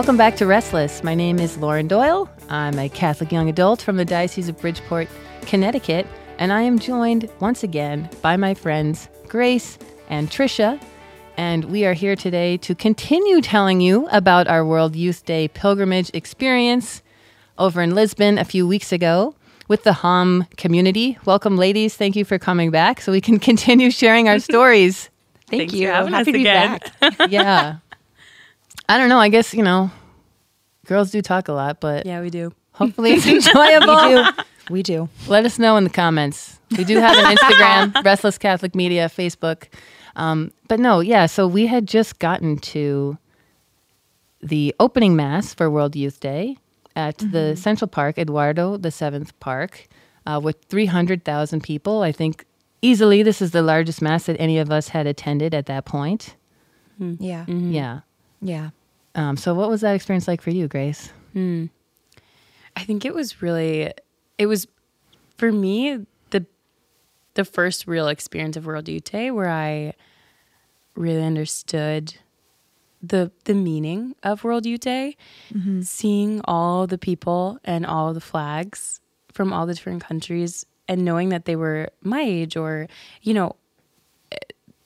Welcome back to Restless. My name is Lauren Doyle. I'm a Catholic young adult from the Diocese of Bridgeport, Connecticut, and I am joined once again by my friends Grace and Tricia. And we are here today to continue telling you about our World Youth Day pilgrimage experience over in Lisbon a few weeks ago with the HAM community. Welcome, ladies. Thank you for coming back so we can continue sharing our stories. Thank Thanks you. having Happy to be again. back. yeah. I don't know. I guess, you know, girls do talk a lot, but Yeah, we do. hopefully it's enjoyable. we do. Let us know in the comments. We do have an Instagram, Restless Catholic Media, Facebook. Um, but no, yeah. So we had just gotten to the opening mass for World Youth Day at the Central Park, Eduardo the Seventh Park, uh, with 300,000 people. I think easily this is the largest mass that any of us had attended at that point. Yeah. Yeah. Yeah. Um, so what was that experience like for you, Grace? I think it was really it was for me the the first real experience of World Day where I really understood the the meaning of World Youth Day. Seeing all the people and all the flags from all the different countries and knowing that they were my age or, you know,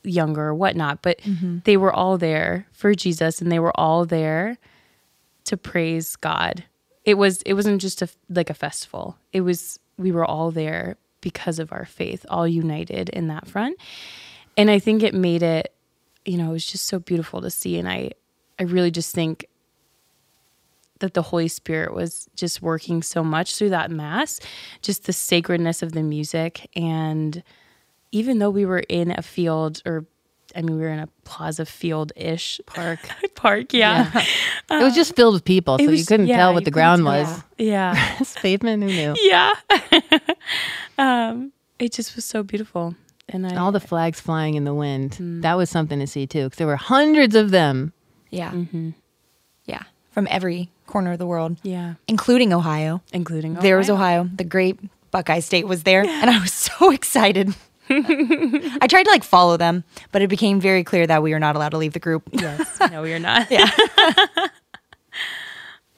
younger or whatnot, but mm-hmm. they were all there for Jesus and they were all there to praise God. It was it wasn't just a like a festival. It was we were all there because of our faith, all united in that front. And I think it made it, you know, it was just so beautiful to see and I I really just think that the Holy Spirit was just working so much through that mass, just the sacredness of the music and even though we were in a field or I mean we were in a plaza field ish park park, yeah. it was just filled with people, so it you couldn't yeah, tell what the couldn't ground tell. was. Yeah. It's pavement, who knew? Yeah. um, it just was so beautiful. And I And all the flags flying in the wind. Mm. That was something to see too, because there were hundreds of them. Yeah. Yeah. From every corner of the world, yeah, including Ohio. including There was Ohio. Ohio. The great Buckeye State was there, and I was so excited. I tried to like follow them, but it became very clear that we were not allowed to leave the group. Yes. No, we are not. Yeah.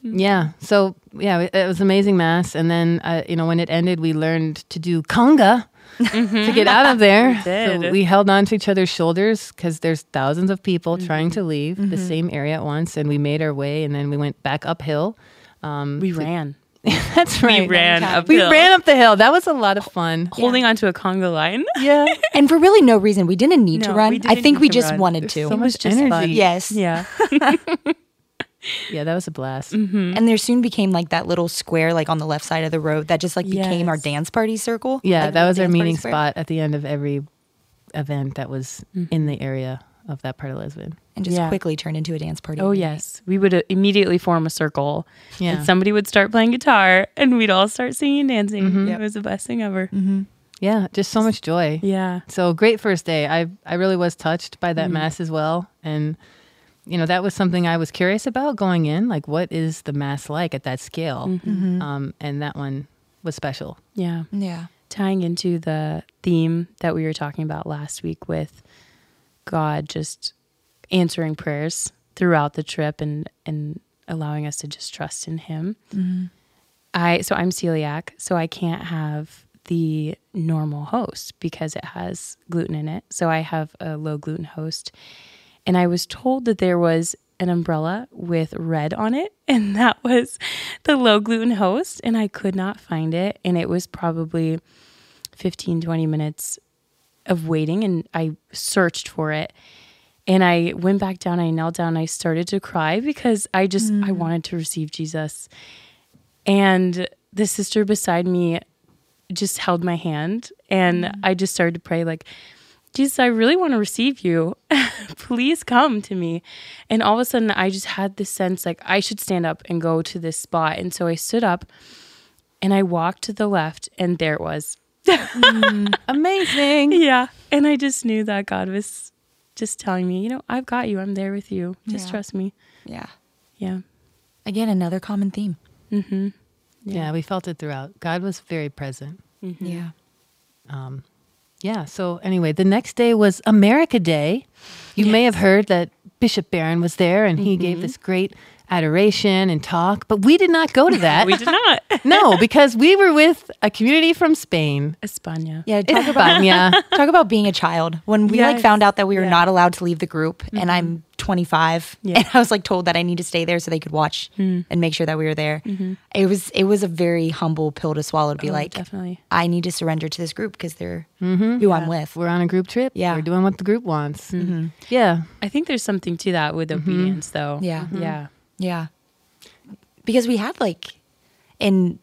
Yeah. So yeah, it was amazing mass, and then uh, you know when it ended, we learned to do conga mm-hmm. to get out of there. We. So we held on to each other's shoulders because there's thousands of people mm-hmm. trying to leave the mm-hmm. same area at once, and we made our way, and then we went back uphill. Um, we ran. That's right. We ran up. We ran up the hill. That was a lot of fun. holding onto a conga line. Yeah. and for really no reason. We didn't need to run. I think we just run. wanted There's to. so much just energy. fun. yes. Yeah. Yeah, that was a blast. Mm-hmm. And there soon became like that little square like on the left side of the road that just like became our dance party circle. Yeah, Like, that was our meeting spot at the end of every event that was mm. in the area of that part of Lisbon. And just Yeah. quickly turned into a dance party. Oh yes, we would uh, immediately form a circle, Yeah. and somebody would start playing guitar, and we'd all start singing and dancing. Mm-hmm. It was the best thing ever. Yeah, just so much joy. Yeah. So great first day. I I really was touched by Mm-hmm. that mass as well, and you know that was something I was curious about going in. Like, what is the mass like at that scale? Mm-hmm. Um, and that one was special. Yeah. Yeah. tying into the theme that we were talking about last week with God just answering prayers throughout the trip and and allowing us to just trust in him. Mm-hmm. I so I'm celiac, so I can't have the normal host because it has gluten in it. So I have a low gluten host. And I was told that there was an umbrella with red on it and that was the low gluten host and I could not find it and it was probably 15 20 minutes of waiting and I searched for it and I went back down I knelt down I started to cry because I just I mm. wanted to receive Jesus and the sister beside me just held my hand and mm. I just started to pray like Jesus, I really want to receive you. Please come to me. And all of a sudden, I just had this sense like I should stand up and go to this spot. And so I stood up and I walked to the left, and there it was. Amazing. Yeah. And I just knew that God was just telling me, you know, I've got you. I'm there with you. Just Yeah. trust me. Yeah. Yeah. Again, another common theme. Mm-hmm. Yeah, we felt it throughout. God was very present. Yeah. Um, yeah. So anyway, the next day was America Day. You may have heard that Bishop Barron was there, and he gave this great adoration and talk, but we did not go to that. we did not. no, because we were with a community from Spain. España. Yeah, talk about España. talk about being a child. When we like found out that we were Yeah. not allowed to leave the group, and mm-hmm. I'm 25, Yeah. and I was like told that I need to stay there so they could watch hmm. and make sure that we were there. Mm-hmm. It was it was a very humble pill to swallow to be Oh, like, definitely. I need to surrender to this group because they're mm-hmm. who I'm with. We're on a group trip. Yeah. We're doing what the group wants. Yeah. I think there's something to that with obedience, though. Yeah. Yeah. Yeah. Because we had like in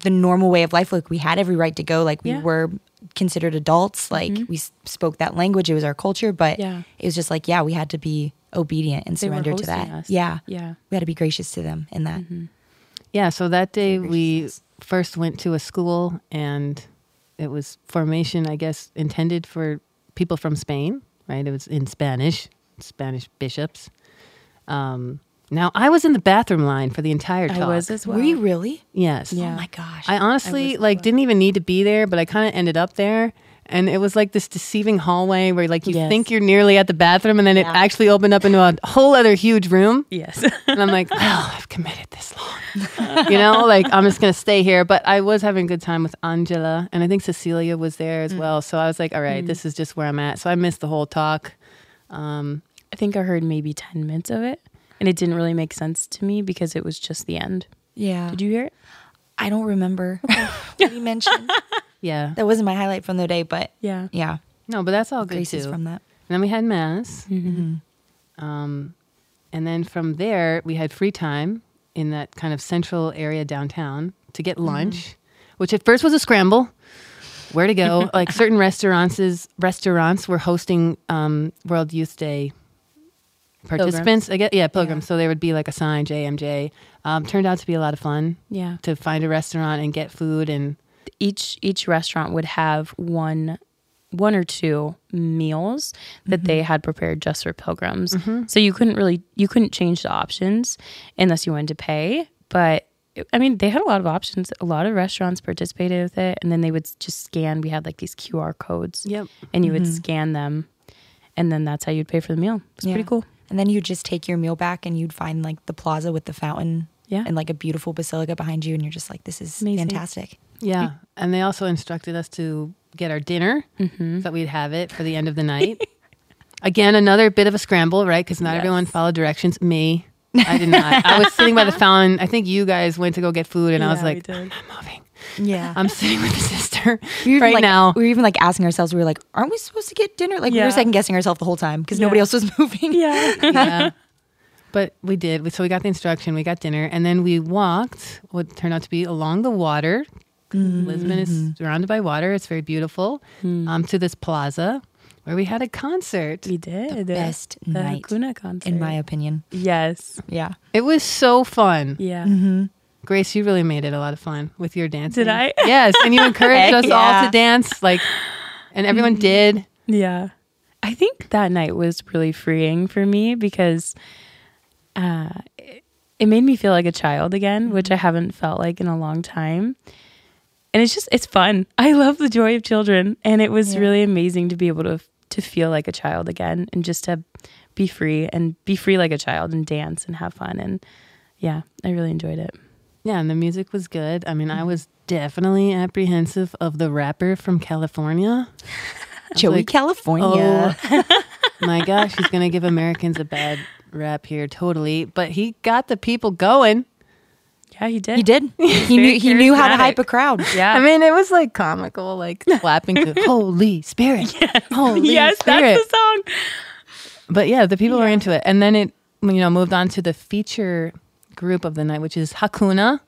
the normal way of life, like we had every right to go. Like we Yeah. were considered adults. Like we spoke that language. It was our culture. But Yeah. it was just like, yeah, we had to be obedient and They surrender to that. us. Yeah. Yeah. We had to be gracious to them in that. Yeah. So that day we first went to a school and it was formation, I guess, intended for people from Spain, right? It was in Spanish, Spanish bishops. Um, now I was in the bathroom line for the entire talk. I was as well. Were you really? Yes. Yeah. Oh my gosh. I honestly was like well. didn't even need to be there, but I kind of ended up there. And it was like this deceiving hallway where like you Yes. think you're nearly at the bathroom and then it actually opened up into a whole other huge room. Yes. And I'm like, well, I've committed this long. you know, like I'm just going to stay here. But I was having a good time with Angela and I think Cecilia was there as well. So I was like, all right, this is just where I'm at. So I missed the whole talk. Um, I think I heard maybe 10 minutes of it, and it didn't really make sense to me because it was just the end. yeah. Did you hear it? I don't remember what you mentioned. yeah. That wasn't my highlight from the day, but Yeah. yeah. No, but that's all good Graces too. from that. And then we had mass. Um, and then from there, we had free time in that kind of central area downtown to get lunch, which at first was a scramble. Where to go? like certain restaurants, is, restaurants were hosting um, World Youth Day participants. I guess, yeah, pilgrims. So there would be like a sign, JMJ. Um, turned out to be a lot of fun Yeah. to find a restaurant and get food and Each each restaurant would have one one or two meals that mm-hmm. they had prepared just for pilgrims. Mm-hmm. So you couldn't really you couldn't change the options unless you wanted to pay, but I mean, they had a lot of options. A lot of restaurants participated with it, and then they would just scan. We had like these QR codes, Yep. and you would mm-hmm. scan them, and then that's how you'd pay for the meal. It's Yeah. pretty cool. And then you'd just take your meal back and you'd find like the plaza with the fountain Yeah. and like a beautiful basilica behind you. And you're just like, this is Amazing. fantastic. Yeah, and they also instructed us to get our dinner, Mm-hmm. so that we'd have it for the end of the night. Again, another bit of a scramble, right? Because not Yes. everyone followed directions. Me, I did not. I was sitting by the fountain. I think you guys went to go get food, and I was like. I'm not moving. Yeah. I'm sitting with the sister we right like, now. We were even like asking ourselves, we were like, aren't we supposed to get dinner? Like we were second guessing ourselves the whole time because nobody else was moving. Yeah. yeah. But we did. So we got the instruction, we got dinner, and then we walked what turned out to be along the water. Mm-hmm. Lisbon is surrounded by water. It's very beautiful. Hmm. Um, to this plaza where we had a concert. we did. The best the night, Hakuna concert. in my opinion. yes. Yeah. It was so fun. Yeah. Mm-hmm. Grace, you really made it a lot of fun with your dancing. Did I? Yes, and you encouraged Heck us all to dance, like, and everyone did. Yeah. I think that night was really freeing for me because uh, it, it made me feel like a child again, which I haven't felt like in a long time. And it's just, it's fun. I love the joy of children. And it was Yeah. really amazing to be able to, to feel like a child again and just to be free and be free like a child and dance and have fun. And yeah, I really enjoyed it. Yeah, and the music was good. I mean, I mm-hmm. was definitely apprehensive of the rapper from California. Joey, like, California. Oh my gosh, he's gonna give Americans a bad rap here, totally. But he got the people going. Yeah, he did. He did. He knew he knew how to hype a crowd. Yeah. I mean, it was like comical, like clapping to "Holy Spirit, Holy yes, Spirit." that's the song. But yeah, the people were into it, and then it you know moved on to the feature group of the night, which is Hakuna,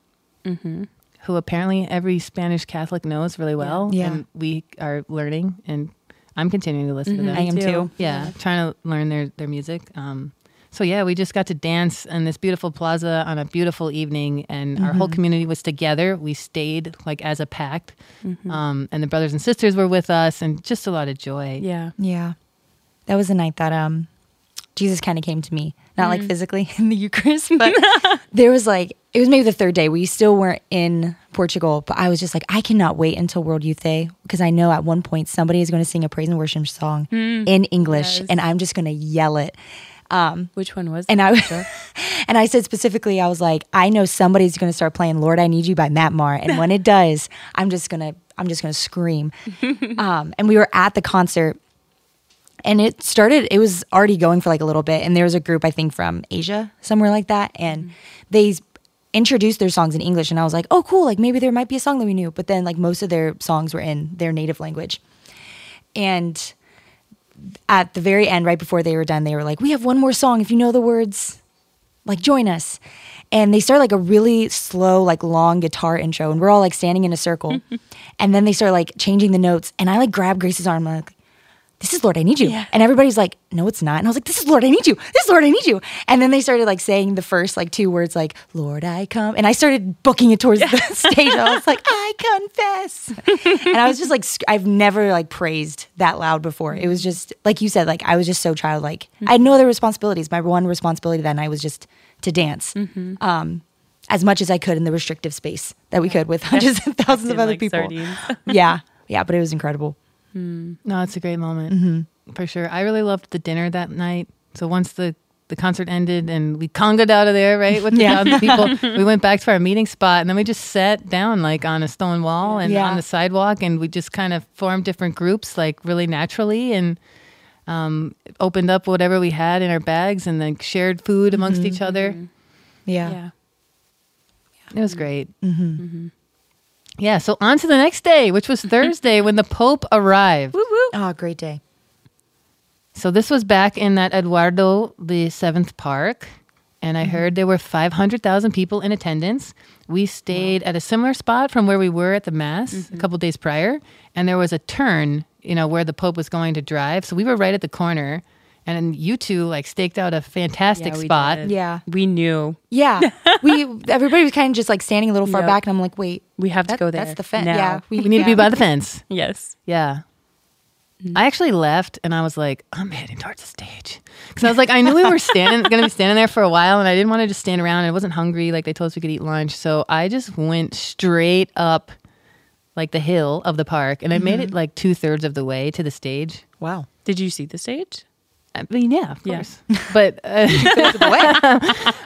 who apparently every Spanish Catholic knows really well. Yeah. and we are learning, and I'm continuing to listen to them. I am too. too. yeah, trying to learn their their music. Um, so yeah, we just got to dance in this beautiful plaza on a beautiful evening, and our whole community was together. We stayed like as a pact, um, and the brothers and sisters were with us, and just a lot of joy. Yeah. Yeah. That was a night that um Jesus kind of came to me. Not like physically in the Eucharist, but there was like it was maybe the third day. We still weren't in Portugal, but I was just like, I cannot wait until World Youth Day because I know at one point somebody is going to sing a praise and worship song in English, Yes. and I'm just going to yell it. Um, Which one was and that? I, and I said specifically, I was like, I know somebody's going to start playing "Lord, I Need You" by Matt Maher, and when it does, I'm just gonna, I'm just gonna scream. um, and we were at the concert, and it started. It was already going for like a little bit, and there was a group I think from Asia, somewhere like that, and mm-hmm. they introduced their songs in English, and I was like, oh, cool, like maybe there might be a song that we knew, but then like most of their songs were in their native language, and at the very end, right before they were done, they were like, "We have one more song. If you know the words, like join us." And they start like a really slow, like long guitar intro, and we're all like standing in a circle. and then they start like changing the notes, and I like grab Grace's arm, like, "This is Lord, I need you." Yeah. And everybody's like, "No, it's not." And I was like, "This is Lord, I need you. This is Lord, I need you." And then they started like saying the first like two words, like "Lord, I come," and I started booking it towards the stage. I was like, "I confess," and I was just like, sc- I've never like praised that loud before. It was just like you said, like I was just so childlike. I had no other responsibilities. My one responsibility that night was just to dance, um, as much as I could in the restrictive space that we could with hundreds and thousands of other like, people. sardines. yeah, yeah, but it was incredible. No, it's a great moment Mm-hmm. for sure. I really loved the dinner that night. So once the the concert ended and we congoed out of there, right, with the Yeah. thousand people, we went back to our meeting spot and then we just sat down like on a stone wall and Yeah. on the sidewalk and we just kind of formed different groups like really naturally and um, opened up whatever we had in our bags and then shared food amongst Mm-hmm. each other. Yeah, Yeah. It was great. Mm-hmm. Yeah. So on to the next day, which was Thursday when the Pope arrived. oh, great day. So this was back in that Eduardo the Seventh Park, and I mm-hmm. heard there were five hundred thousand people in attendance. We stayed at a similar spot from where we were at the mass a mm-hmm. couple days prior, and there was a turn, you know, where the Pope was going to drive. So we were right at the corner, and you two like staked out a fantastic Yeah, spot. did. Yeah, We knew yeah. we everybody was kind of just like standing a little far Yep. back, and I'm like, wait, we have that- to go there. That's the fence. now. Yeah, We need to be by the fence. Yes. Yeah. Mm-hmm. I actually left and I was like, I'm heading towards the stage. Because I was like, I knew we were standing, going to be standing there for a while and I didn't want to just stand around. And I wasn't hungry. Like they told us we could eat lunch. So I just went straight up like the hill of the park and I made it mm-hmm. like two thirds of the way to the stage. Wow. Did you see the stage? I mean, yeah, of Yeah. course. But uh,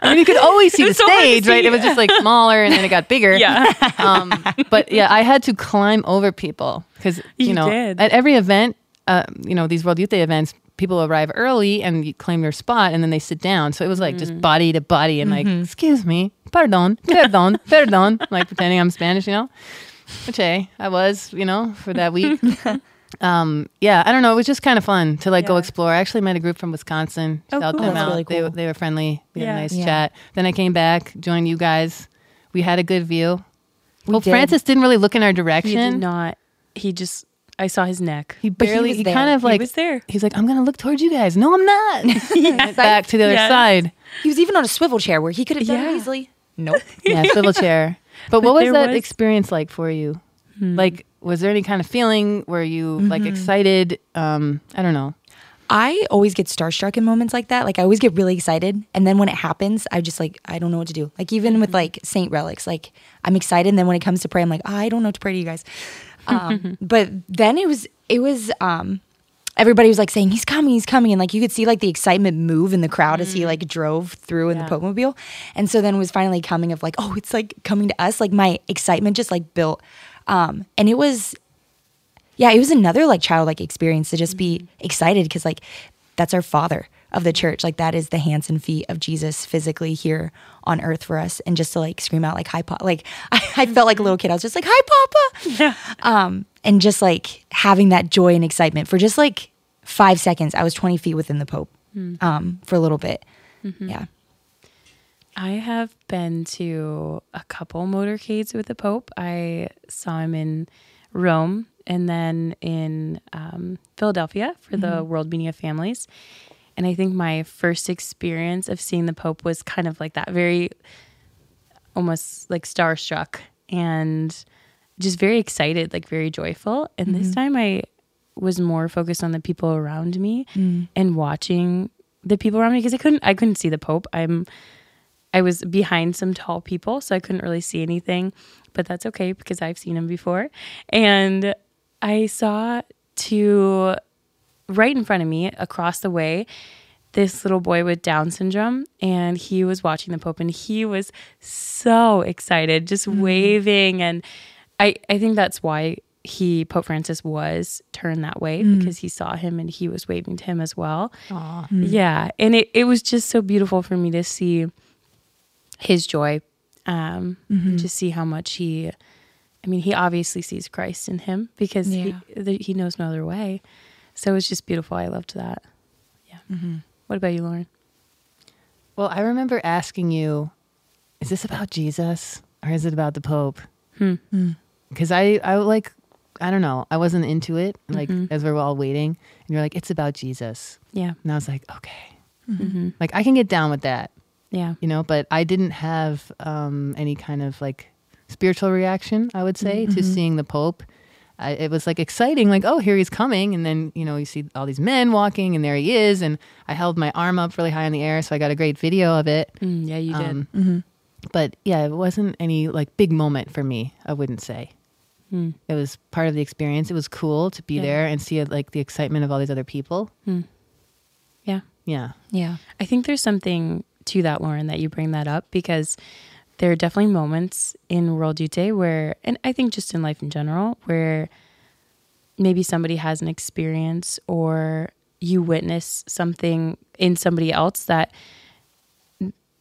I mean, you could always see the It's so hard to stage, right? It was just like smaller and then it got bigger. Yeah. um, but yeah, I had to climb over people because you, You know did. at every event, uh, you know these World Youth Day events, people arrive early and you claim their spot and then they sit down. So it was like Mm. just body to body and like, excuse me, pardon, pardon, pardon, like pretending I'm Spanish, you know. Which hey, I was, you know, for that week. Um, yeah, I don't know. It was just kind of fun to like go explore. I actually met a group from Wisconsin. Oh, cool. them That's out. really They cool. they were friendly. We had a nice Yeah. chat. Then I came back, joined you guys. We had a good view. Well, did. Francis didn't really look in our He direction. did not. He just. I saw his neck. He But he barely. was He, there. kind of He like was there. He's like, I'm gonna look towards you guys. No, I'm not. Went back to the other Yes. side. He was even on a swivel chair where he could have done Yeah. it easily. Nope. Yeah, swivel chair. But what was that was- experience like for you? Like, was there any kind of feeling? Were you like excited? Um, I don't know. I always get starstruck in moments like that. Like I always get really excited, and then when it happens, I just like I don't know what to do. Like even with like Saint relics, like I'm excited, and then when it comes to pray, I'm like I don't know what to pray to you guys. Um, but then it was it was um, everybody was like saying he's coming, he's coming, and like you could see like the excitement move in the crowd as he like drove through in Yeah. the Pope mobile, and so then it was finally coming of like oh it's like coming to us. Like my excitement just like built, um, and it was yeah, it was another like childlike experience to just be excited because like that's our father of the church. Like that is the hands and feet of Jesus physically here on earth for us. And just to like scream out like hi papa like I, I felt like a little kid. I was just like, hi papa. Yeah. Um and just like having that joy and excitement for just like five seconds. I was 20 feet within the Pope um for a little bit. Yeah. I have been to a couple motorcades with the Pope. I saw him in Rome and then in um, Philadelphia for the mm-hmm. World Meeting of Families. And I think my first experience of seeing the Pope was kind of like that, very almost like starstruck and just very excited, like very joyful. And this mm-hmm. time I was more focused on the people around me mm. and watching the people around me because I couldn't I couldn't see the Pope. I'm I was behind some tall people, so I couldn't really see anything, but that's okay because I've seen him before. And I saw to right in front of me across the way this little boy with Down syndrome, and he was watching the Pope, and he was so excited, just mm. waving, and I I think that's why he Pope Francis was turned that way mm. because he saw him and he was waving to him as well. Aw. Yeah, and it it was just so beautiful for me to see his joy, um, to see how much he. I mean, he obviously sees Christ in him because Yeah. he th- he knows no other way. So it was just beautiful. I loved that. Yeah. What about you, Lauren? Well, I remember asking you, is this about Jesus or is it about the Pope? Hmm. Because I, I like, I don't know. I wasn't into it. Like, as we were all waiting, and you're like, it's about Jesus. Yeah. And I was like, okay. Mm-hmm. Like, I can get down with that, Yeah. you know, but I didn't have um, any kind of like spiritual reaction, I would say, to seeing the Pope. I, it was like exciting, like, oh, here he's coming. And then, you know, you see all these men walking, and there he is. And I held my arm up really high in the air, so I got a great video of it. Mm, yeah, you did. Um, But yeah, it wasn't any like big moment for me, I wouldn't say. Hmm. It was part of the experience. It was cool to be Yeah. there and see like the excitement of all these other people. Yeah. Yeah. Yeah. I think there's something to that, Lauren, that you bring that up because there are definitely moments in World Youth Day where, and I think just in life in general, where maybe somebody has an experience or you witness something in somebody else that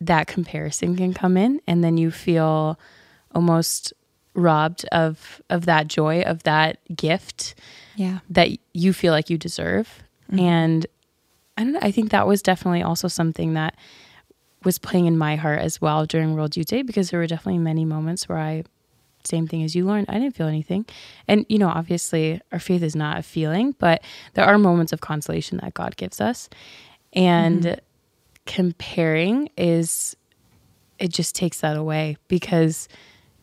that comparison can come in and then you feel almost robbed of of that joy of that gift Yeah. that you feel like you deserve. Mm-hmm. And I don't know, I think that was definitely also something that was playing in my heart as well during World Youth Day because there were definitely many moments where I same thing as you Lauren, I didn't feel anything. And you know, obviously our faith is not a feeling, but there are moments of consolation that God gives us. And mm-hmm. comparing is it just takes that away because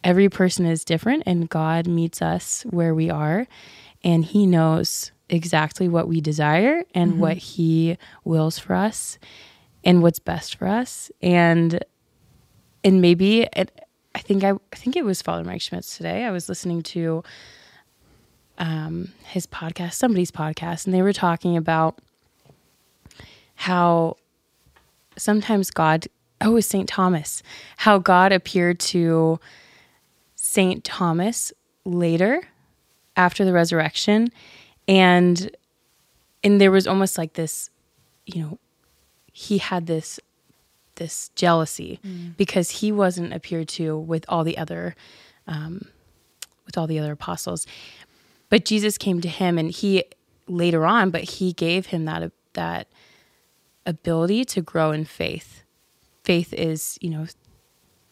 every person is different and God meets us where we are and he knows exactly what we desire and mm-hmm. what he wills for us and what's best for us and and maybe it, I think I, I think it was Father Mike Schmitz today. I was listening to um, his podcast, somebody's podcast, and they were talking about how sometimes God, oh, was St. Thomas, how God appeared to St. Thomas later after the resurrection. And and there was almost like this, you know, he had this this jealousy because he wasn't appeared to with all the other um, with all the other apostles. But Jesus came to him and he later on, but he gave him that that ability to grow in faith. Faith is, you know,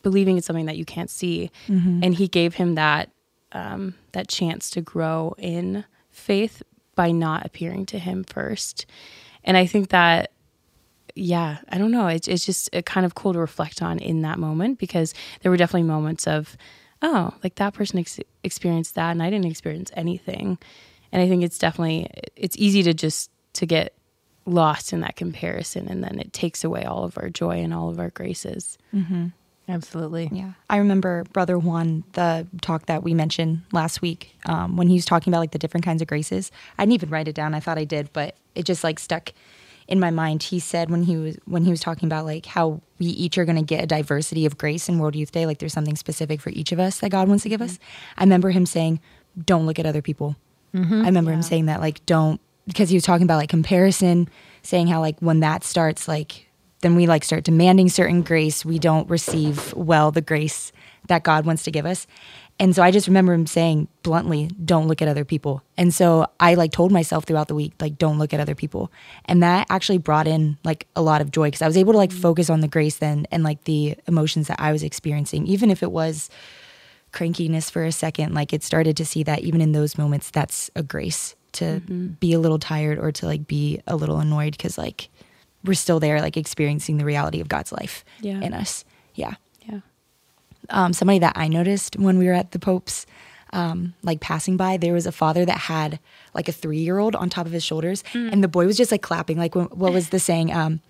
believing in something that you can't see, and he gave him that um, that chance to grow in faith by not appearing to him first. And I think that, yeah, I don't know. It's it's just uh kind of cool to reflect on in that moment because there were definitely moments of, oh, like that person ex- experienced that and I didn't experience anything. And I think it's definitely it's easy to just to get lost in that comparison and then it takes away all of our joy and all of our graces. Absolutely. Yeah. I remember Brother Juan, the talk that we mentioned last week, um, when he was talking about like the different kinds of graces. I didn't even write it down. I thought I did, but it just like stuck in my mind. He said when he was when he was talking about like how we each are going to get a diversity of grace in World Youth Day, like there's something specific for each of us that God wants to give us. Mm-hmm. I remember him saying, "Don't look at other people." Mm-hmm. I remember him saying that like don't because he was talking about like comparison, saying how like when that starts like then we like start demanding certain grace, we don't receive well the grace that God wants to give us. And so I just remember him saying bluntly, don't look at other people. And so I like told myself throughout the week, like, don't look at other people. And that actually brought in like a lot of joy because I was able to like focus on the grace then and like the emotions that I was experiencing, even if it was crankiness for a second. Like it started to see that even in those moments, that's a grace to mm-hmm. be a little tired or to like be a little annoyed because like we're still there, like experiencing the reality of God's life Yeah. in us. Yeah. Um, somebody that I noticed when we were at the Pope's, um, like passing by, there was a father that had like a three year old on top of his shoulders, and the boy was just like clapping. Like, what was the saying? Um,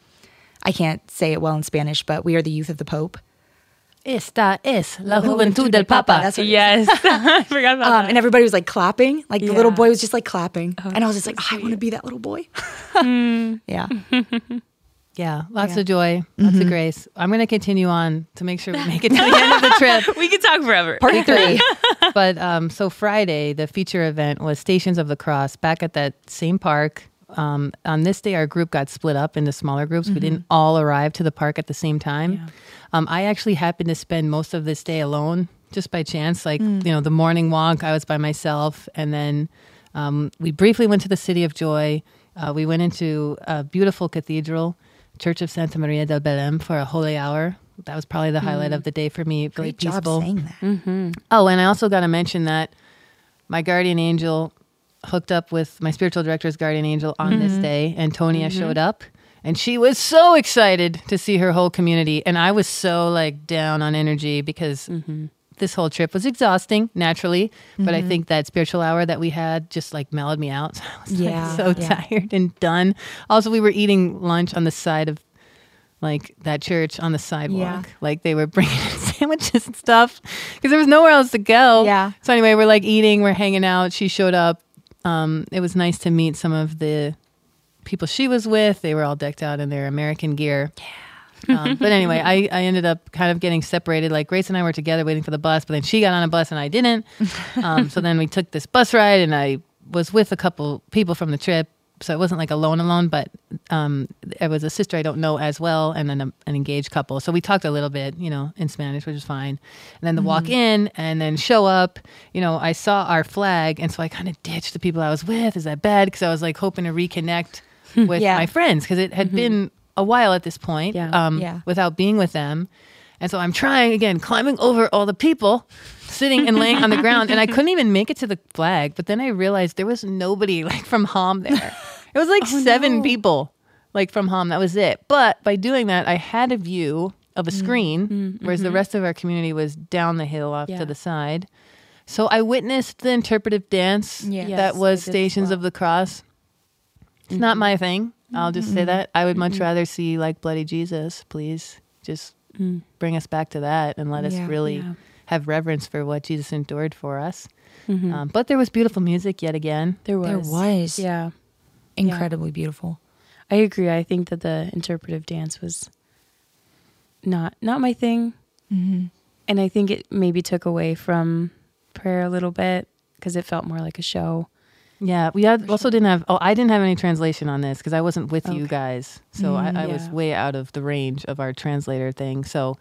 I can't say it well in Spanish, but we are the youth of the Pope. Esta es la juventud del Papa. That's what Yes. I forgot about um, that. and everybody was like clapping. Like the little boy was just like clapping, Oh, and I was just so like, I want to be that little boy. yeah, Yeah, lots Yeah. of joy, lots of grace. I'm going to continue on to make sure we make it to the end of the trip. we could talk forever. Part three. but um, so Friday, the feature event was Stations of the Cross back at that same park. Um, on this day, our group got split up into smaller groups. We didn't all arrive to the park at the same time. Yeah. Um, I actually happened to spend most of this day alone, just by chance. Like you know, the morning walk, I was by myself, and then um, we briefly went to the City of Joy. Uh, we went into a beautiful cathedral, Church of Santa Maria del Belém, for a holy hour. That was probably the highlight of the day for me. Really Great job peaceful. saying that. Mm-hmm. Oh, and I also got to mention that my guardian angel hooked up with my spiritual director's guardian angel on this mm-hmm. day, and Tonia mm-hmm. showed up. And she was so excited to see her whole community. And I was so like down on energy because this whole trip was exhausting naturally. But I think that spiritual hour that we had just like mellowed me out. So I was like, Yeah, so yeah. tired and done. Also, we were eating lunch on the side of like that church on the sidewalk. Yeah. Like they were bringing in sandwiches and stuff because there was nowhere else to go. Yeah. So anyway, we're like eating, we're hanging out. She showed up. Um, it was nice to meet some of the people she was with. They were all decked out in their American gear. Yeah. Um, but anyway, I, I ended up kind of getting separated. Like Grace and I were together waiting for the bus, but then she got on a bus and I didn't. Um, so then we took this bus ride, and I was with a couple people from the trip. So it wasn't like alone, alone, but um, it was a sister I don't know as well, and then a, an engaged couple. So we talked a little bit, you know, in Spanish, which is fine. And then the walk in, and then show up. You know, I saw our flag, and so I kind of ditched the people I was with. Is that bad? Because I was like hoping to reconnect with Yeah. my friends because it had been a while at this point Yeah. um, Yeah. without being with them. And so I'm trying again, climbing over all the people sitting and laying on the ground. And I couldn't even make it to the flag. But then I realized there was nobody like from HAM there. It was like oh, seven people like from HAM. That was it. But by doing that, I had a view of a mm. screen, mm, mm, whereas the rest of our community was down the hill off Yeah. to the side. So I witnessed the interpretive dance Yes. that was I did as Stations well. of the Cross. It's not mm-hmm. my thing. I'll just say that. I would much rather see like Bloody Jesus, please. Just bring us back to that and let us Yeah. really Yeah. have reverence for what Jesus endured for us. Mhm. Um, but there was beautiful music yet again. there was. There was. Yeah. Incredibly beautiful. I agree. I think that the interpretive dance was not not my thing, Mm-hmm. and I think it maybe took away from prayer a little bit because it felt more like a show. Yeah, we had, also didn't have. Oh, I didn't have any translation on this because I wasn't with you guys, so Mm, I, I was way out of the range of our translator thing. So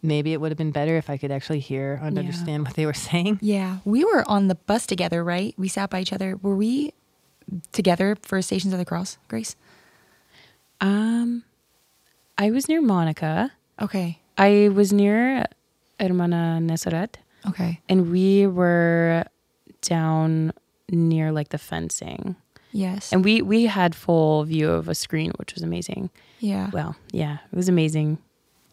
maybe it would have been better if I could actually hear and Yeah. understand what they were saying. Yeah. We were on the bus together, right? We sat by each other. Were we together for Stations of the Cross, Grace? Um, I was near Monica. Okay. I was near Hermana Nazareth, Okay. and we were down near like the fencing, Yes. and we we had full view of a screen, which was amazing. yeah. Well, yeah, it was amazing.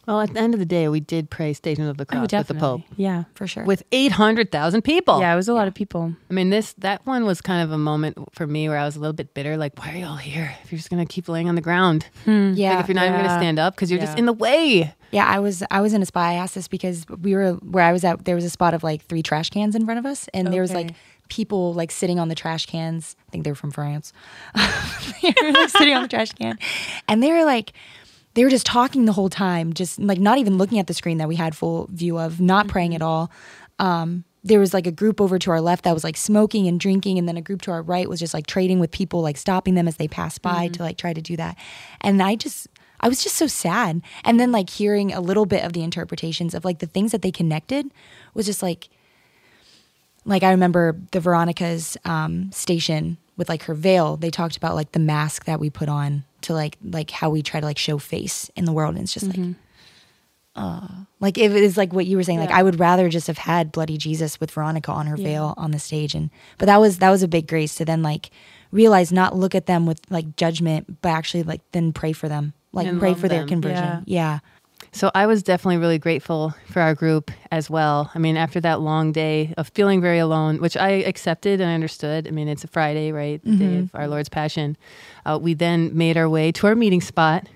Well, at the end of the day, we did pray Stations of the Cross oh, with the Pope Yeah, for sure. with eight hundred thousand people. yeah, it was a lot of people. I mean, this that one was kind of a moment for me where I was a little bit bitter. Like, why are you all here if you're just gonna keep laying on the ground? Hmm. yeah. Like, if you're not even gonna stand up because you're just in the way. Yeah, I was I was in a spot. I asked this because we were where I was at. There was a spot of like three trash cans in front of us, and there was like Okay. People like sitting on the trash cans. I think they were from France. they were like sitting on the trash can, and they were like they were just talking the whole time, just like not even looking at the screen that we had full view of, not praying at all. Um, there was like a group over to our left that was like smoking and drinking, and then a group to our right was just like trading with people, like stopping them as they passed by to like try to do that. And I just, I was just so sad. And then like hearing a little bit of the interpretations of like the things that they connected was just like, like I remember the Veronica's um, station with like her veil. They talked about like the mask that we put on to like like how we try to like show face in the world, and it's just like. Uh, like it is like what you were saying, like I would rather just have had bloody Jesus with Veronica on her veil on the stage, and but that was that was a big grace to then like realize not look at them with like judgment, but actually like then pray for them, like And pray for their them. conversion. Yeah, So I was definitely really grateful for our group as well. I mean, after that long day of feeling very alone, which I accepted and I understood. I mean, it's a Friday, right? The day of our Lord's Passion. Uh, we then made our way to our meeting spot.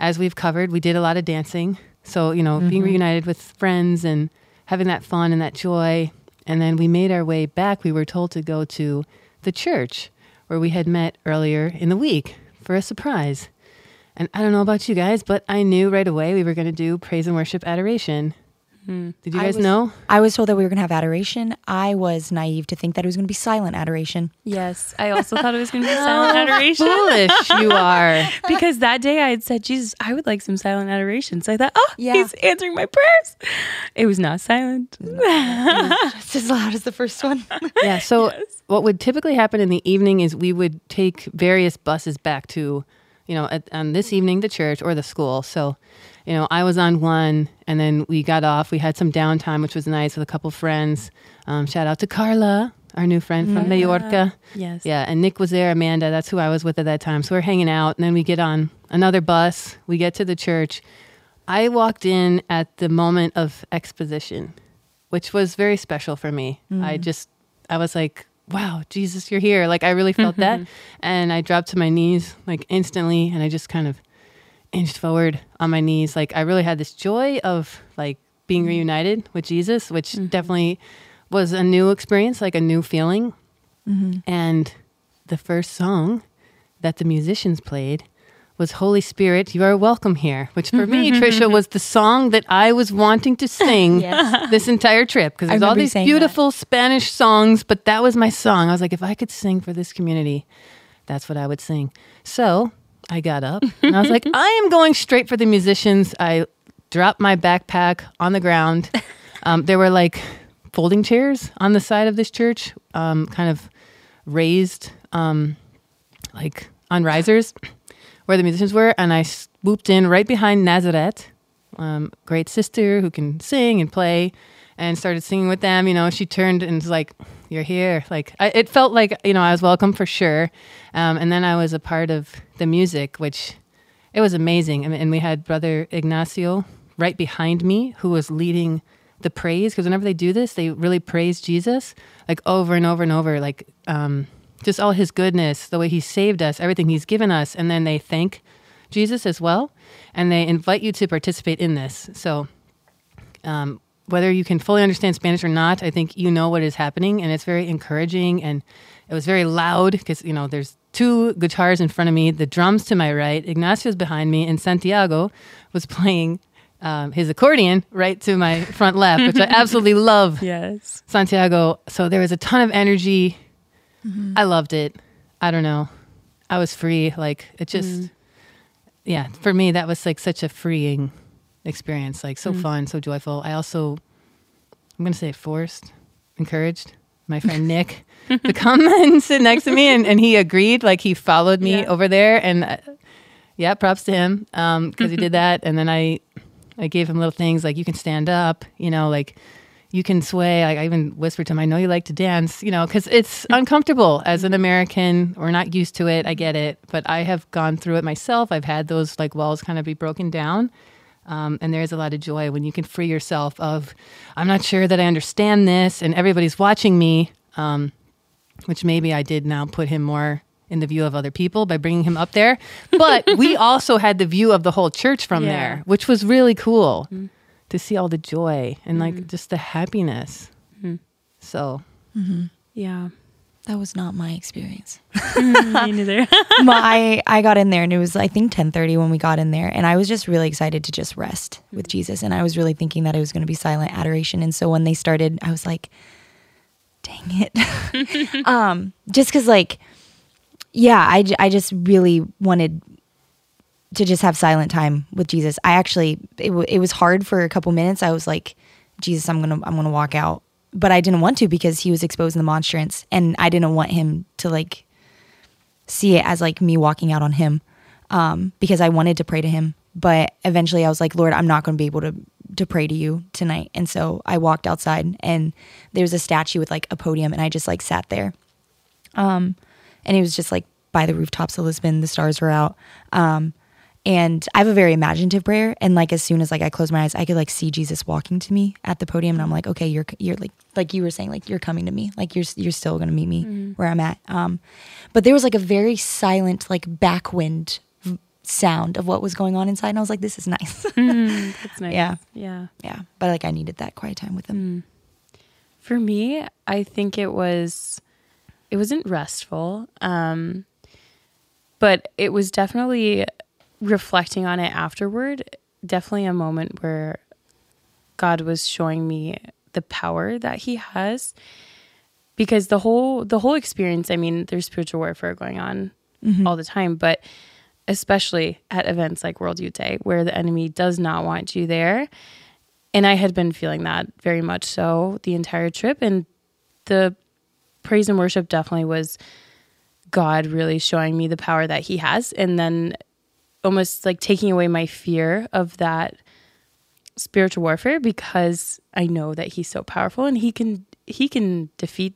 As we've covered, we did a lot of dancing. So, you know, being reunited with friends and having that fun and that joy. And then we made our way back. We were told to go to the church where we had met earlier in the week for a surprise. And I don't know about you guys, but I knew right away we were going to do praise and worship adoration. Hmm. Did you I guys was- know? I was told that we were going to have adoration. I was naive to think that it was going to be silent adoration. Yes, I also thought it was going to be silent adoration Foolish you are. because that day I had said, Jesus, I would like some silent adoration. So I thought, oh, Yeah. he's answering my prayers. It was not silent. Just as loud as the first one. Yeah. So what would typically happen in the evening is we would take various buses back to, you know, at, on this evening the church or the school. So, you know, I was on one, and then we got off. We had some downtime, which was nice with a couple friends. Um, shout out to Carla, our new friend from Mallorca. Yes. Yeah, and Nick was there, Amanda, that's who I was with at that time. So we're hanging out, and then we get on another bus. We get to the church. I walked in at the moment of exposition, which was very special for me. I just, I was like, wow, Jesus, you're here. Like, I really felt that. Mm-hmm. And I dropped to my knees, like, instantly, and I just kind of inched forward on my knees. Like, I really had this joy of, like, being mm-hmm. reunited with Jesus, which mm-hmm. definitely was a new experience, like a new feeling. And the first song that the musicians played was Holy Spirit, You Are Welcome Here, which for me, Tricia, was the song that I was wanting to sing Yes. this entire trip because there's all these saying that. beautiful Spanish songs, but that was my song. I was like, if I could sing for this community, that's what I would sing. So I got up and I was like, I am going straight for the musicians. I dropped my backpack on the ground. Um, there were like folding chairs on the side of this church, um, kind of raised, um, like on risers where the musicians were. And I swooped in right behind Nazareth, um, great sister who can sing and play, and started singing with them. You know, she turned and was like, "You're here." Like I, it felt like you know I was welcome for sure. Um, and then I was a part of the music, which it was amazing. Mean, and we had Brother Ignacio right behind me who was leading the praise because whenever they do this, they really praise Jesus like over and over and over, like um, just all his goodness, the way he saved us, everything he's given us, and then they thank Jesus as well, and they invite you to participate in this. So um, whether you can fully understand Spanish or not, I think you know what is happening, and it's very encouraging. And it was very loud because you know there's two guitars in front of me, the drums to my right, Ignacio's behind me, and Santiago was playing um, his accordion right to my front left, which I absolutely love. Yes. Santiago. So there was a ton of energy. Mm-hmm. I loved it. I don't know. I was free. Like it just, mm-hmm. yeah, for me, that was like such a freeing experience. Like so mm. fun, so joyful. I also, I'm going to say forced, encouraged my friend Nick to come and sit next to me. And, and he agreed. Like he followed me Yeah. over there. And uh, yeah, props to him um, because he did that. And then I, I gave him little things like you can stand up, you know, like you can sway. Like I even whispered to him, I know you like to dance, you know, because it's uncomfortable as an American. We're not used to it. I get it, but I have gone through it myself. I've had those like walls kind of be broken down. Um, and there's a lot of joy when you can free yourself of, I'm not sure that I understand this, and everybody's watching me, um, which maybe I did now put him more in the view of other people by bringing him up there. But we also had the view of the whole church from Yeah. there, which was really cool to see all the joy and like mm. just the happiness. Mm-hmm. So mm-hmm. Yeah. That was not my experience. Me neither. my I got in there and it was I think 10:30 when we got in there and I was just really excited to just rest mm. with Jesus and I was really thinking that it was going to be silent adoration and so when they started I was like dang it. um just cuz like yeah, I I just really wanted to just have silent time with Jesus. I actually it, w- it was hard for a couple minutes. I was like Jesus, I'm to I'm to walk out. But I didn't want to because he was exposing the monstrance and I didn't want him to like see it as like me walking out on him um, because I wanted to pray to him. But eventually I was like, Lord, I'm not to be able to to pray to you tonight. And so I walked outside and there was a statue with like a podium and I just like sat there. Um, and it was just like by the rooftops of Lisbon, the stars were out. Um, and I have a very imaginative prayer. And like as soon as like I close my eyes, I could like see Jesus walking to me at the podium, and I'm like, okay, you're you're like like you were saying, like you're coming to me, like you're you're still gonna meet me where I'm at. Um, but there was like a very silent like backwind v- sound of what was going on inside, and I was like, this is nice. That's nice. Yeah. Yeah. yeah, but like I needed that quiet time with him. For me, I think it was it wasn't restful. Um but it was definitely reflecting on it afterward, definitely a moment where God was showing me the power that he has. Because the whole the whole experience, I mean, there's spiritual warfare going on mm-hmm. all the time, but especially at events like World Youth Day where the enemy does not want you there. And I had been feeling that very much so the entire trip and the praise and worship definitely was God really showing me the power that he has. And then almost like taking away my fear of that spiritual warfare because I know that he's so powerful and he can he can defeat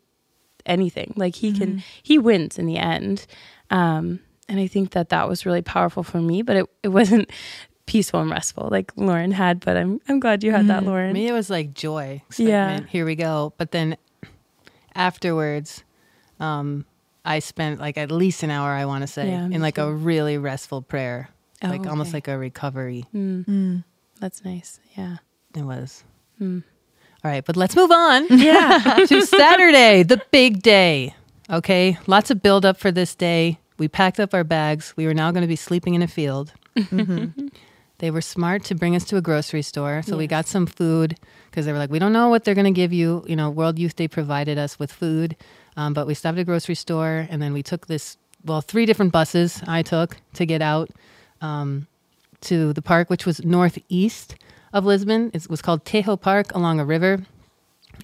anything. Like he can he wins in the end. Um and I think that that was really powerful for me, but it it wasn't peaceful and restful like Lauren had, but I'm I'm glad you had that For Lauren. me, it was like joy. Yeah. Here we go. But then afterwards, um, I spent like at least an hour, I want to say, Yeah, in like a really restful prayer, Oh, like almost like a recovery. That's nice. Yeah. It was. Hmm. All right, but let's move on. Yeah. to Saturday, the big day. Okay. Lots of build up for this day. We packed up our bags. We were now going to be sleeping in a field. They were smart to bring us to a grocery store. So we got some food because they were like, we don't know what they're going to give you. You know, World Youth Day provided us with food. Um, but we stopped at a grocery store and then we took this, well, three different buses I took to get out um, to the park, which was northeast of Lisbon. It was called Tejo Park along a river.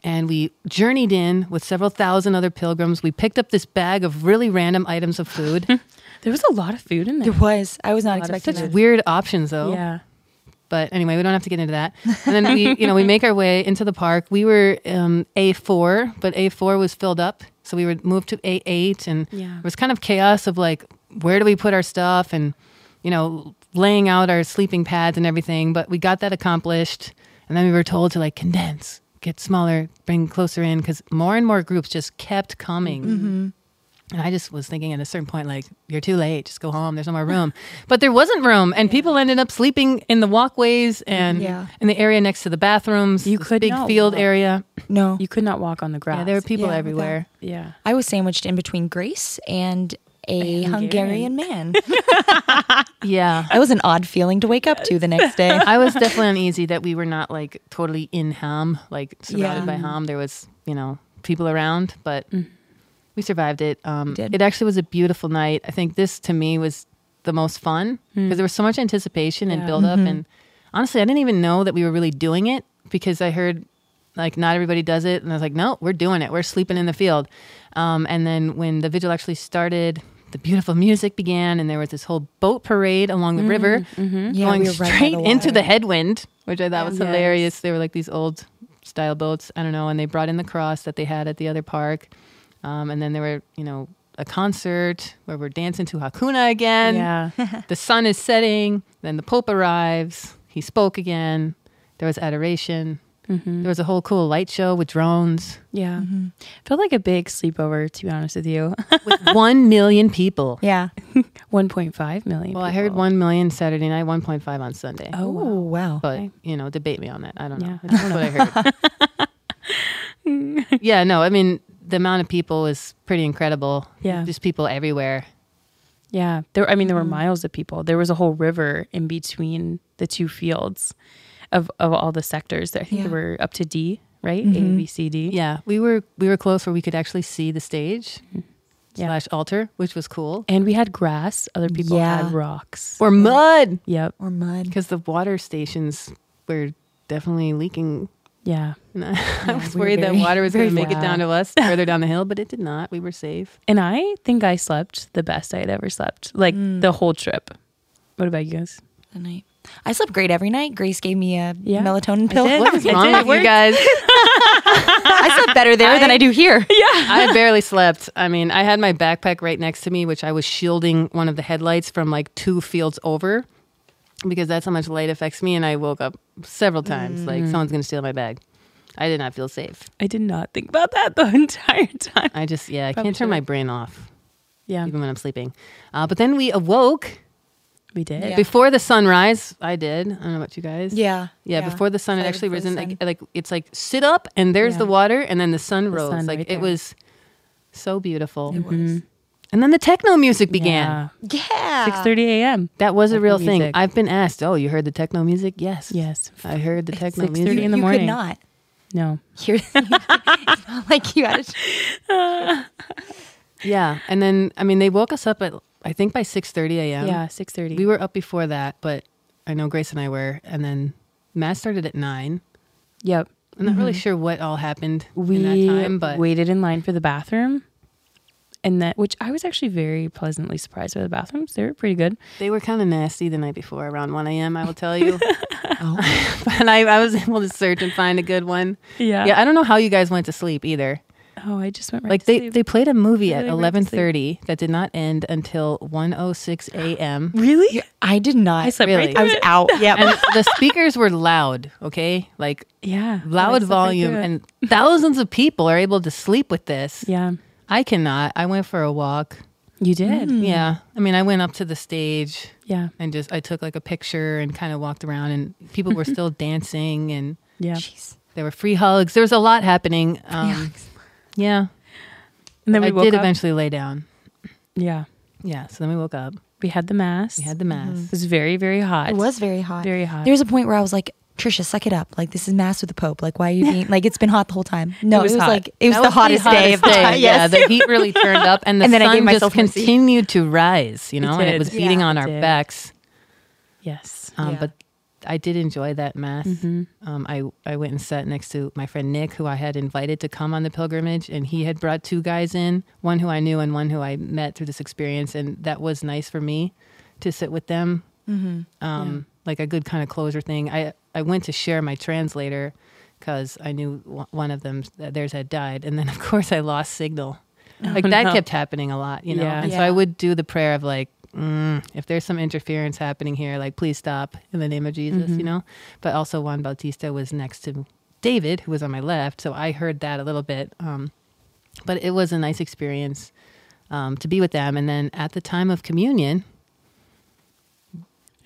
And we journeyed in with several thousand other pilgrims. We picked up this bag of really random items of food. There was a lot of food in there. There was. I was not expecting Such that. weird options, though. Yeah. But anyway, we don't have to get into that. And then we, you know, we make our way into the park. We were um, A4, but A4 was filled up, so we were moved to A8, and Yeah. it was kind of chaos of like, where do we put our stuff, and you know, laying out our sleeping pads and everything. But we got that accomplished, and then we were told to like condense, get smaller, bring closer in, because more and more groups just kept coming. Mm-hmm. And I just was thinking at a certain point, like, you're too late, just go home. There's no more room. But there wasn't room. And people ended up sleeping in the walkways and Yeah. in the area next to the bathrooms. You could big field walk. area. No. You could not walk on the grass. Yeah, there were people Yeah, everywhere. Yeah. I was sandwiched in between Grace and a Hungarian. Hungarian man. Yeah. that was an odd feeling to wake up to the next day. I was definitely uneasy that we were not like totally in HAM, like surrounded Yeah. by HAM. There was, you know, people around, but we survived it. Um, it actually was a beautiful night. I think this to me was the most fun because there was so much anticipation and build up. And honestly, I didn't even know that we were really doing it because I heard like not everybody does it. And I was like, no, we're doing it. We're sleeping in the field. Um, and then when the vigil actually started, the beautiful music began and there was this whole boat parade along the river Yeah, going we were right straight the into the headwind, which I thought was Yes. hilarious. They were like these old style boats. I don't know. And they brought in the cross that they had at the other park. Um, and then there were, you know, a concert where we're dancing to Hakuna again. Yeah. The sun is setting. Then the Pope arrives. He spoke again. There was adoration. Mm-hmm. There was a whole cool light show with drones Yeah. Mm-hmm. Felt like a big sleepover, to be honest with you. with 1 million people. Yeah. 1.5 million. Well, I heard 1 million Saturday night, 1.5 on Sunday. Oh, wow. Wow. but Okay. you know, debate me on that. I don't know. Yeah. That's what I heard. yeah, no, I mean the amount of people is pretty incredible. Yeah. just people everywhere. Yeah. There, I mean, there were mm-hmm. miles of people. There was a whole river in between the two fields of, of all the sectors. I think Yeah. there were up to D, right? A, B, mm-hmm. C, D. Yeah, we were we were close where we could actually see the stage mm-hmm. Yeah. slash altar, which was cool. And we had grass. Other people Yeah. had rocks. Or mud Yep. Or mud. because the water stations were definitely leaking. Yeah. And I, I was we were worried that water was going to very make it down to us further down the hill, but it did not. We were safe. And I think I slept the best I had ever slept, like mm. the whole trip. What about you guys? The night. I slept great every night. Grace gave me a Yeah. melatonin pill. did. What is wrong with you guys? I slept better there than I do here. Yeah. I barely slept. I mean, I had my backpack right next to me, which I was shielding one of the headlights from like two fields over because that's how much light affects me. And I woke up several times like someone's going to steal my bag. I did not feel safe. I did not think about that the entire time. I just, yeah, I Probably can't turn my brain off Yeah, even when I'm sleeping. Uh, but then we awoke we did. Yeah. before the sunrise. I did. I don't know about you guys. Yeah. Yeah, before the sun had actually risen, like, like it's like sit up and there's Yeah. the water, and then the sun The rose. sun like right it there. was so beautiful. It mm-hmm. was. And then the techno music began. Yeah. Six thirty a.m. That was a Techno real thing. I've been asked, "Oh, you heard the techno music?" Yes. Yes. I heard the techno 6:30 music. in the morning. you morning. could not No. hear. it's not like you had. A, Yeah, and then I mean they woke us up at I think by six thirty a.m. Yeah, six thirty. we were up before that, but I know Grace and I were, and then mass started at nine. Yep. I'm not really mm-hmm. sure what all happened We in that time, but waited in line for the bathroom, and that which I was actually very pleasantly surprised by the bathrooms. They were pretty good. they were kind of nasty the night before around one a.m. I will tell you, oh. but I, I was able to search and find a good one. Yeah. Yeah, I don't know how you guys went to sleep either. Oh, I just went right like to they, sleep. they played a movie at Really went to eleven sleep. thirty that did not end until one oh six a.m. really. I did not. I slept Really? right I was out. Yeah. and the speakers were loud. Okay, like Yeah. Loud slept right volume, and thousands of people are able to sleep with this. yeah, I cannot. I went for a walk. you did. Mm. Yeah, I mean, I went up to the stage Yeah. and just I took like a picture and kind of walked around, and people were still dancing, and Yeah. Jeez. there were free hugs. There was a lot happening. Um, yeah, And then we I woke did up. eventually lay down. Yeah. Yeah, so then we woke up. We had the mass. We had the mass. It was very, very hot. It was very hot. very hot. There was a point where I was like, Tricia, suck it up. Like this is mass with the Pope. Like why are you being like it's been hot the whole time? No, it was, was like it was That the hottest, day of the hottest time. Yeah, the heat really turned up, and the And then sun just continued to rise. You know, and it was beating Yeah. on It our did. backs. yes. Um, Yeah. But I did enjoy that mass. Mhm. Um, I I went and sat next to my friend Nick, who I had invited to come on the pilgrimage, and he had brought two guys in, one who I knew and one who I met through this experience, and that was nice for me to sit with them. Mm-hmm. Um, Like a good kind of closure thing. I I went to share my translator because I knew w- one of them theirs had died, and then of course I lost signal. Like that no. kept happening a lot, you know. Yeah. And so I would do the prayer of like, mm, if there's some interference happening here, like please stop in the name of Jesus, you know. But also Juan Bautista was next to David, who was on my left, so I heard that a little bit. Um, but it was a nice experience um, to be with them. And then at the time of communion,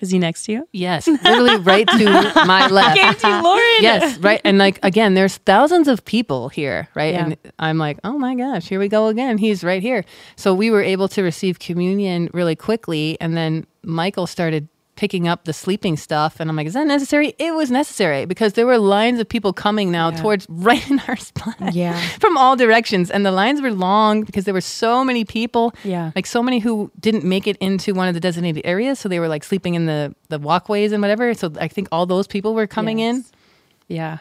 Is he next to you? yes, literally right to my left. Lauren. yes, right. And like again, there's thousands of people here, right? Yeah. And I'm like, oh my gosh, here we go again. He's right here. So we were able to receive communion really quickly, and then Michael started picking up the sleeping stuff, and I'm like, is that necessary? It was necessary because there were lines of people coming now Yeah. towards right in our spot. Yeah. From all directions, and the lines were long because there were so many people. Yeah. like so many who didn't make it into one of the designated areas, so they were like sleeping in the the walkways and whatever. So I think all those people were coming in. Yeah.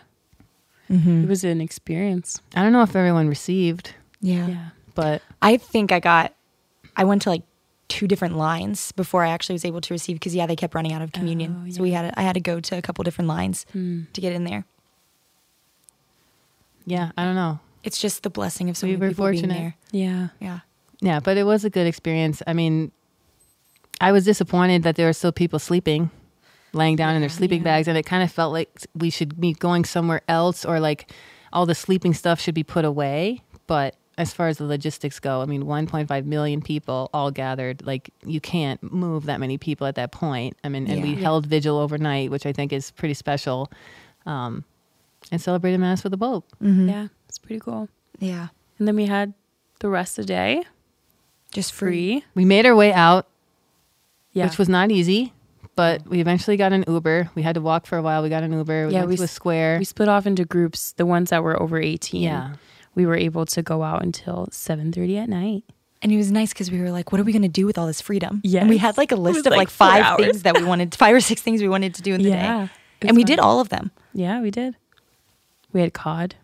Mm-hmm. It was an experience. I don't know if everyone received, Yeah. Yeah. but I think I got. I went to like two different lines before I actually was able to receive because yeah, they kept running out of communion. Oh, So we had to, I had to go to a couple different lines Hmm. to get in there. yeah, I don't know. It's just the blessing of so We many were people fortunate. being there. Yeah. Yeah. Yeah, but it was a good experience. I mean, I was disappointed that there were still people sleeping, laying down in their sleeping Yeah. bags, and it kind of felt like we should be going somewhere else or like all the sleeping stuff should be put away. But as far as the logistics go, I mean, 1.5 million people all gathered. Like, you can't move that many people at that point. I mean, and we Yeah. held vigil overnight, which I think is pretty special, um, and celebrated Mass with the Pope. Mm-hmm. Yeah. It's pretty cool. Yeah. And then we had the rest of the day Just free. free. We made our way out Yeah. which was not easy. But we eventually got an Uber. We had to walk for a while. We got an Uber. We Yeah, went we to a s- square. we split off into groups. The ones that were over 18. Yeah. We were able to go out until 7:30 at night. And it was nice because we were like, what are we going to do with all this freedom? Yeah. And we had like a list of like like, five hours. things that we wanted, five or six things we wanted to do in the Yeah. day. And was we did all of them. Yeah, we did. We had cod.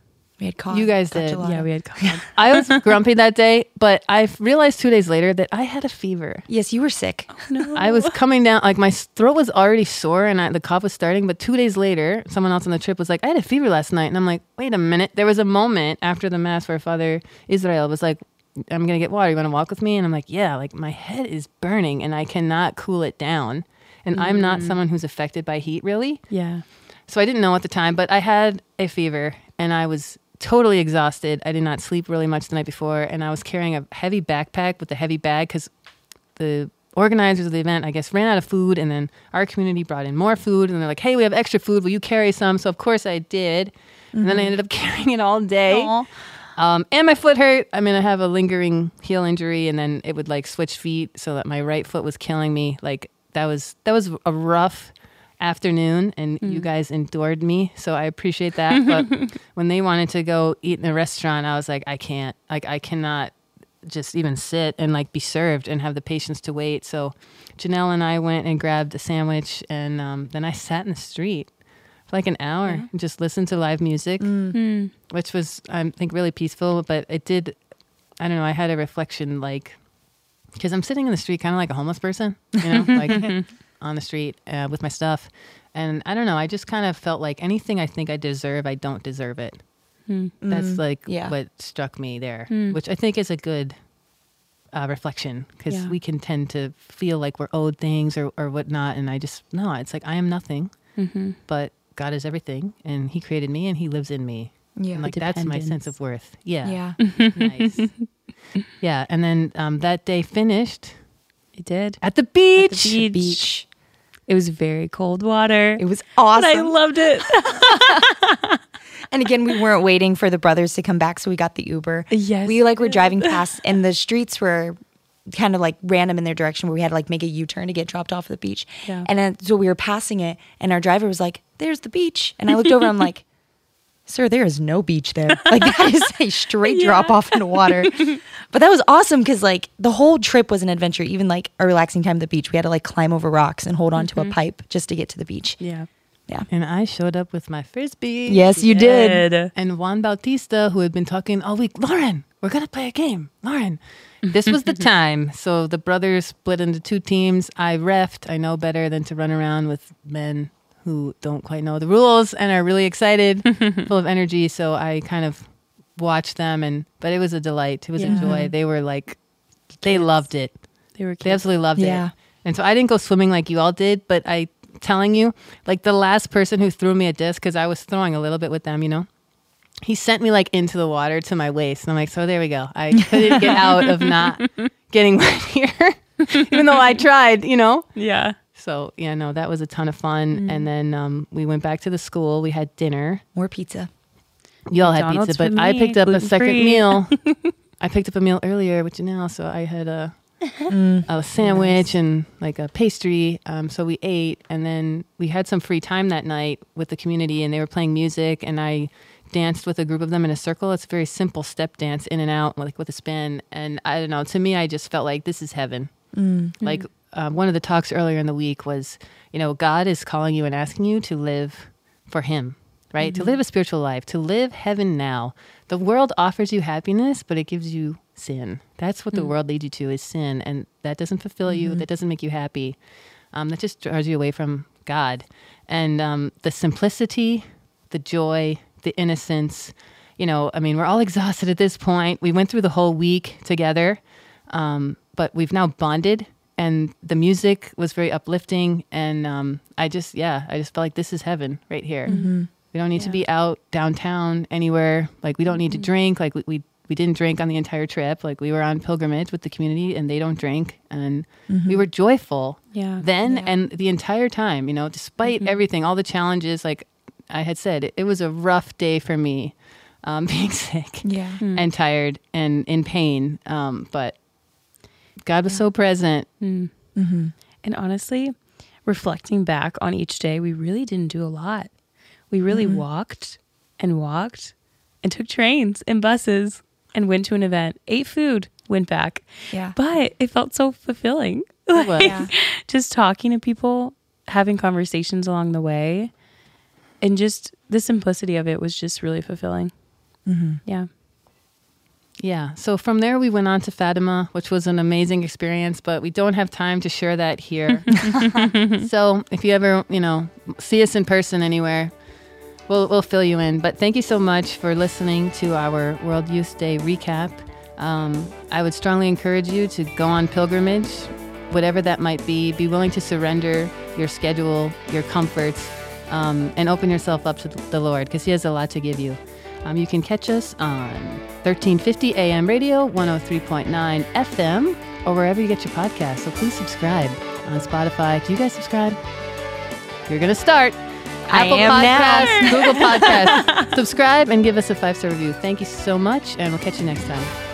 We had cod. You guys got did. gelato. Yeah, we had cod. I was grumpy that day, but I realized two days later that I had a fever. Yes, you were sick. Oh, no. I was coming down, like my throat was already sore and I, the cough was starting. But two days later, someone else on the trip was like, I had a fever last night. And I'm like, wait a minute. There was a moment after the Mass where Father Israel was like, I'm going to get water. You want to walk with me? And I'm like, yeah, like my head is burning and I cannot cool it down. And I'm not mm. someone who's affected by heat really. Yeah. So I didn't know at the time, but I had a fever and I was totally exhausted. I did not sleep really much the night before, and I was carrying a heavy backpack with a heavy bag because the organizers of the event, I guess, ran out of food, and then our community brought in more food, and they're like, "Hey, we have extra food. Will you carry some?" So of course I did, and then I ended up carrying it all day. Um, and my foot hurt. I mean, I have a lingering heel injury, and then it would like switch feet, so that my right foot was killing me. Like that was that was a rough afternoon, and you mm. guys endured me, so I appreciate that. But when they wanted to go eat in a restaurant, I was like, I can't. Like I cannot just even sit and like be served and have the patience to wait. So Janelle and I went and grabbed a sandwich, and um, then I sat in the street for like an hour and just listened to live music, mm. hmm. which was I think really peaceful. But it did, I don't know. I had a reflection like because I'm sitting in the street, kind of like a homeless person, you know, like on the street uh, with my stuff. And I don't know. I just kind of felt like anything I think I deserve, I don't deserve it. That's like yeah. what struck me there, which I think is a good uh, reflection because Yeah. we can tend to feel like we're owed things or, or whatnot. And I just, no, it's like I am nothing, but God is everything and He created me and He lives in me. Yeah. And like that's my sense of worth. Yeah. yeah. nice. yeah. And then um, that day finished It did. at the beach. beach. Beach. It was very cold water. It was but I loved it. And again, we weren't waiting for the brothers to come back, so we got the Uber. Yes. We like were driving past, and the streets were kind of like random in their direction, where we had to like make a U turn to get dropped off at the beach. Yeah. And then so we were passing it, and our driver was like, "There's the beach," and I looked over, I'm like. Sir, there is no beach there. Like that is a straight drop off into water. But that was awesome because like the whole trip was an adventure. Even like a relaxing time at the beach, we had to like climb over rocks and hold onto a mm-hmm. pipe just to get to the beach. yeah. Yeah. And I showed up with my frisbee. Yes, you did. Good. And Juan Bautista, who had been talking all week, Lauren, we're going to play a game. Lauren. This was the time. So the brothers split into two teams. I refed. I know better than to run around with men who don't quite know the rules and are really excited, full of energy. So I kind of watched them and but it was a delight. It was a joy. They were like they loved it. They were They absolutely loved Yeah. it. And so I didn't go swimming like you all did, but I telling you, like the last person who threw me a disc because I was throwing a little bit with them, you know. He sent me like into the water to my waist, and I'm like, so there we go. I couldn't get out of not getting wet here, even though I tried, you know. Yeah. So yeah, no, that was a ton of fun. And then um, we went back to the school. We had dinner. More pizza. You all had pizza, but I picked up a second gluten-free. meal. I picked up a meal earlier which you Janelle, so I had a a sandwich and like a pastry. Um, so we ate, and then we had some free time that night with the community, and they were playing music, and I danced with a group of them in a circle. It's a very simple step dance, in and out, like with a spin. And I don't know. To me, I just felt like this is heaven. Like um, one of the talks earlier in the week was, you know, God is calling you and asking you to live for Him, right? To live a spiritual life, to live heaven now. The world offers you happiness, but it gives you sin. That's what the world leads you to is sin, and that doesn't fulfill you. That doesn't make you happy. Um, that just draws you away from God. And um, the simplicity, the joy, the innocence. You know, I mean, we're all exhausted at this point. We went through the whole week together, um, but we've now bonded, and the music was very uplifting. And um, I just, yeah, I just felt like this is heaven right here. We don't need to be out downtown anywhere. Like we don't need to drink. Like we, we we didn't drink on the entire trip. Like we were on pilgrimage with the community, and they don't drink, and we were joyful Yeah. then and the entire time. You know, despite everything, all the challenges. Like I had said, it, it was a rough day for me, um, being sick Yeah. and tired and in pain. Um, but God was so present. Mm. Mm-hmm. And honestly, reflecting back on each day, we really didn't do a lot. We really mm-hmm. walked and walked and took trains and buses and went to an event, ate food, went back. Yeah. But it felt so fulfilling. It was. Yeah. just talking to people, having conversations along the way, and just the simplicity of it was just really fulfilling. Mm-hmm. Yeah. Yeah. So from there, we went on to Fatima, which was an amazing experience, but we don't have time to share that here. so if you ever, you know, see us in person anywhere, we'll, we'll fill you in. But thank you so much for listening to our World Youth Day recap. Um, I would strongly encourage you to go on pilgrimage, whatever that might be. Be willing to surrender your schedule, your comforts, um, and open yourself up to the Lord because He has a lot to give you. Um, you can catch us on 1350 AM radio, 103.9 FM, or wherever you get your podcasts. So please subscribe on Spotify. Do you guys subscribe? You're going to start. I Apple. Podcasts, Google Podcasts. Subscribe and give us a five star review. Thank you so much, and we'll catch you next time.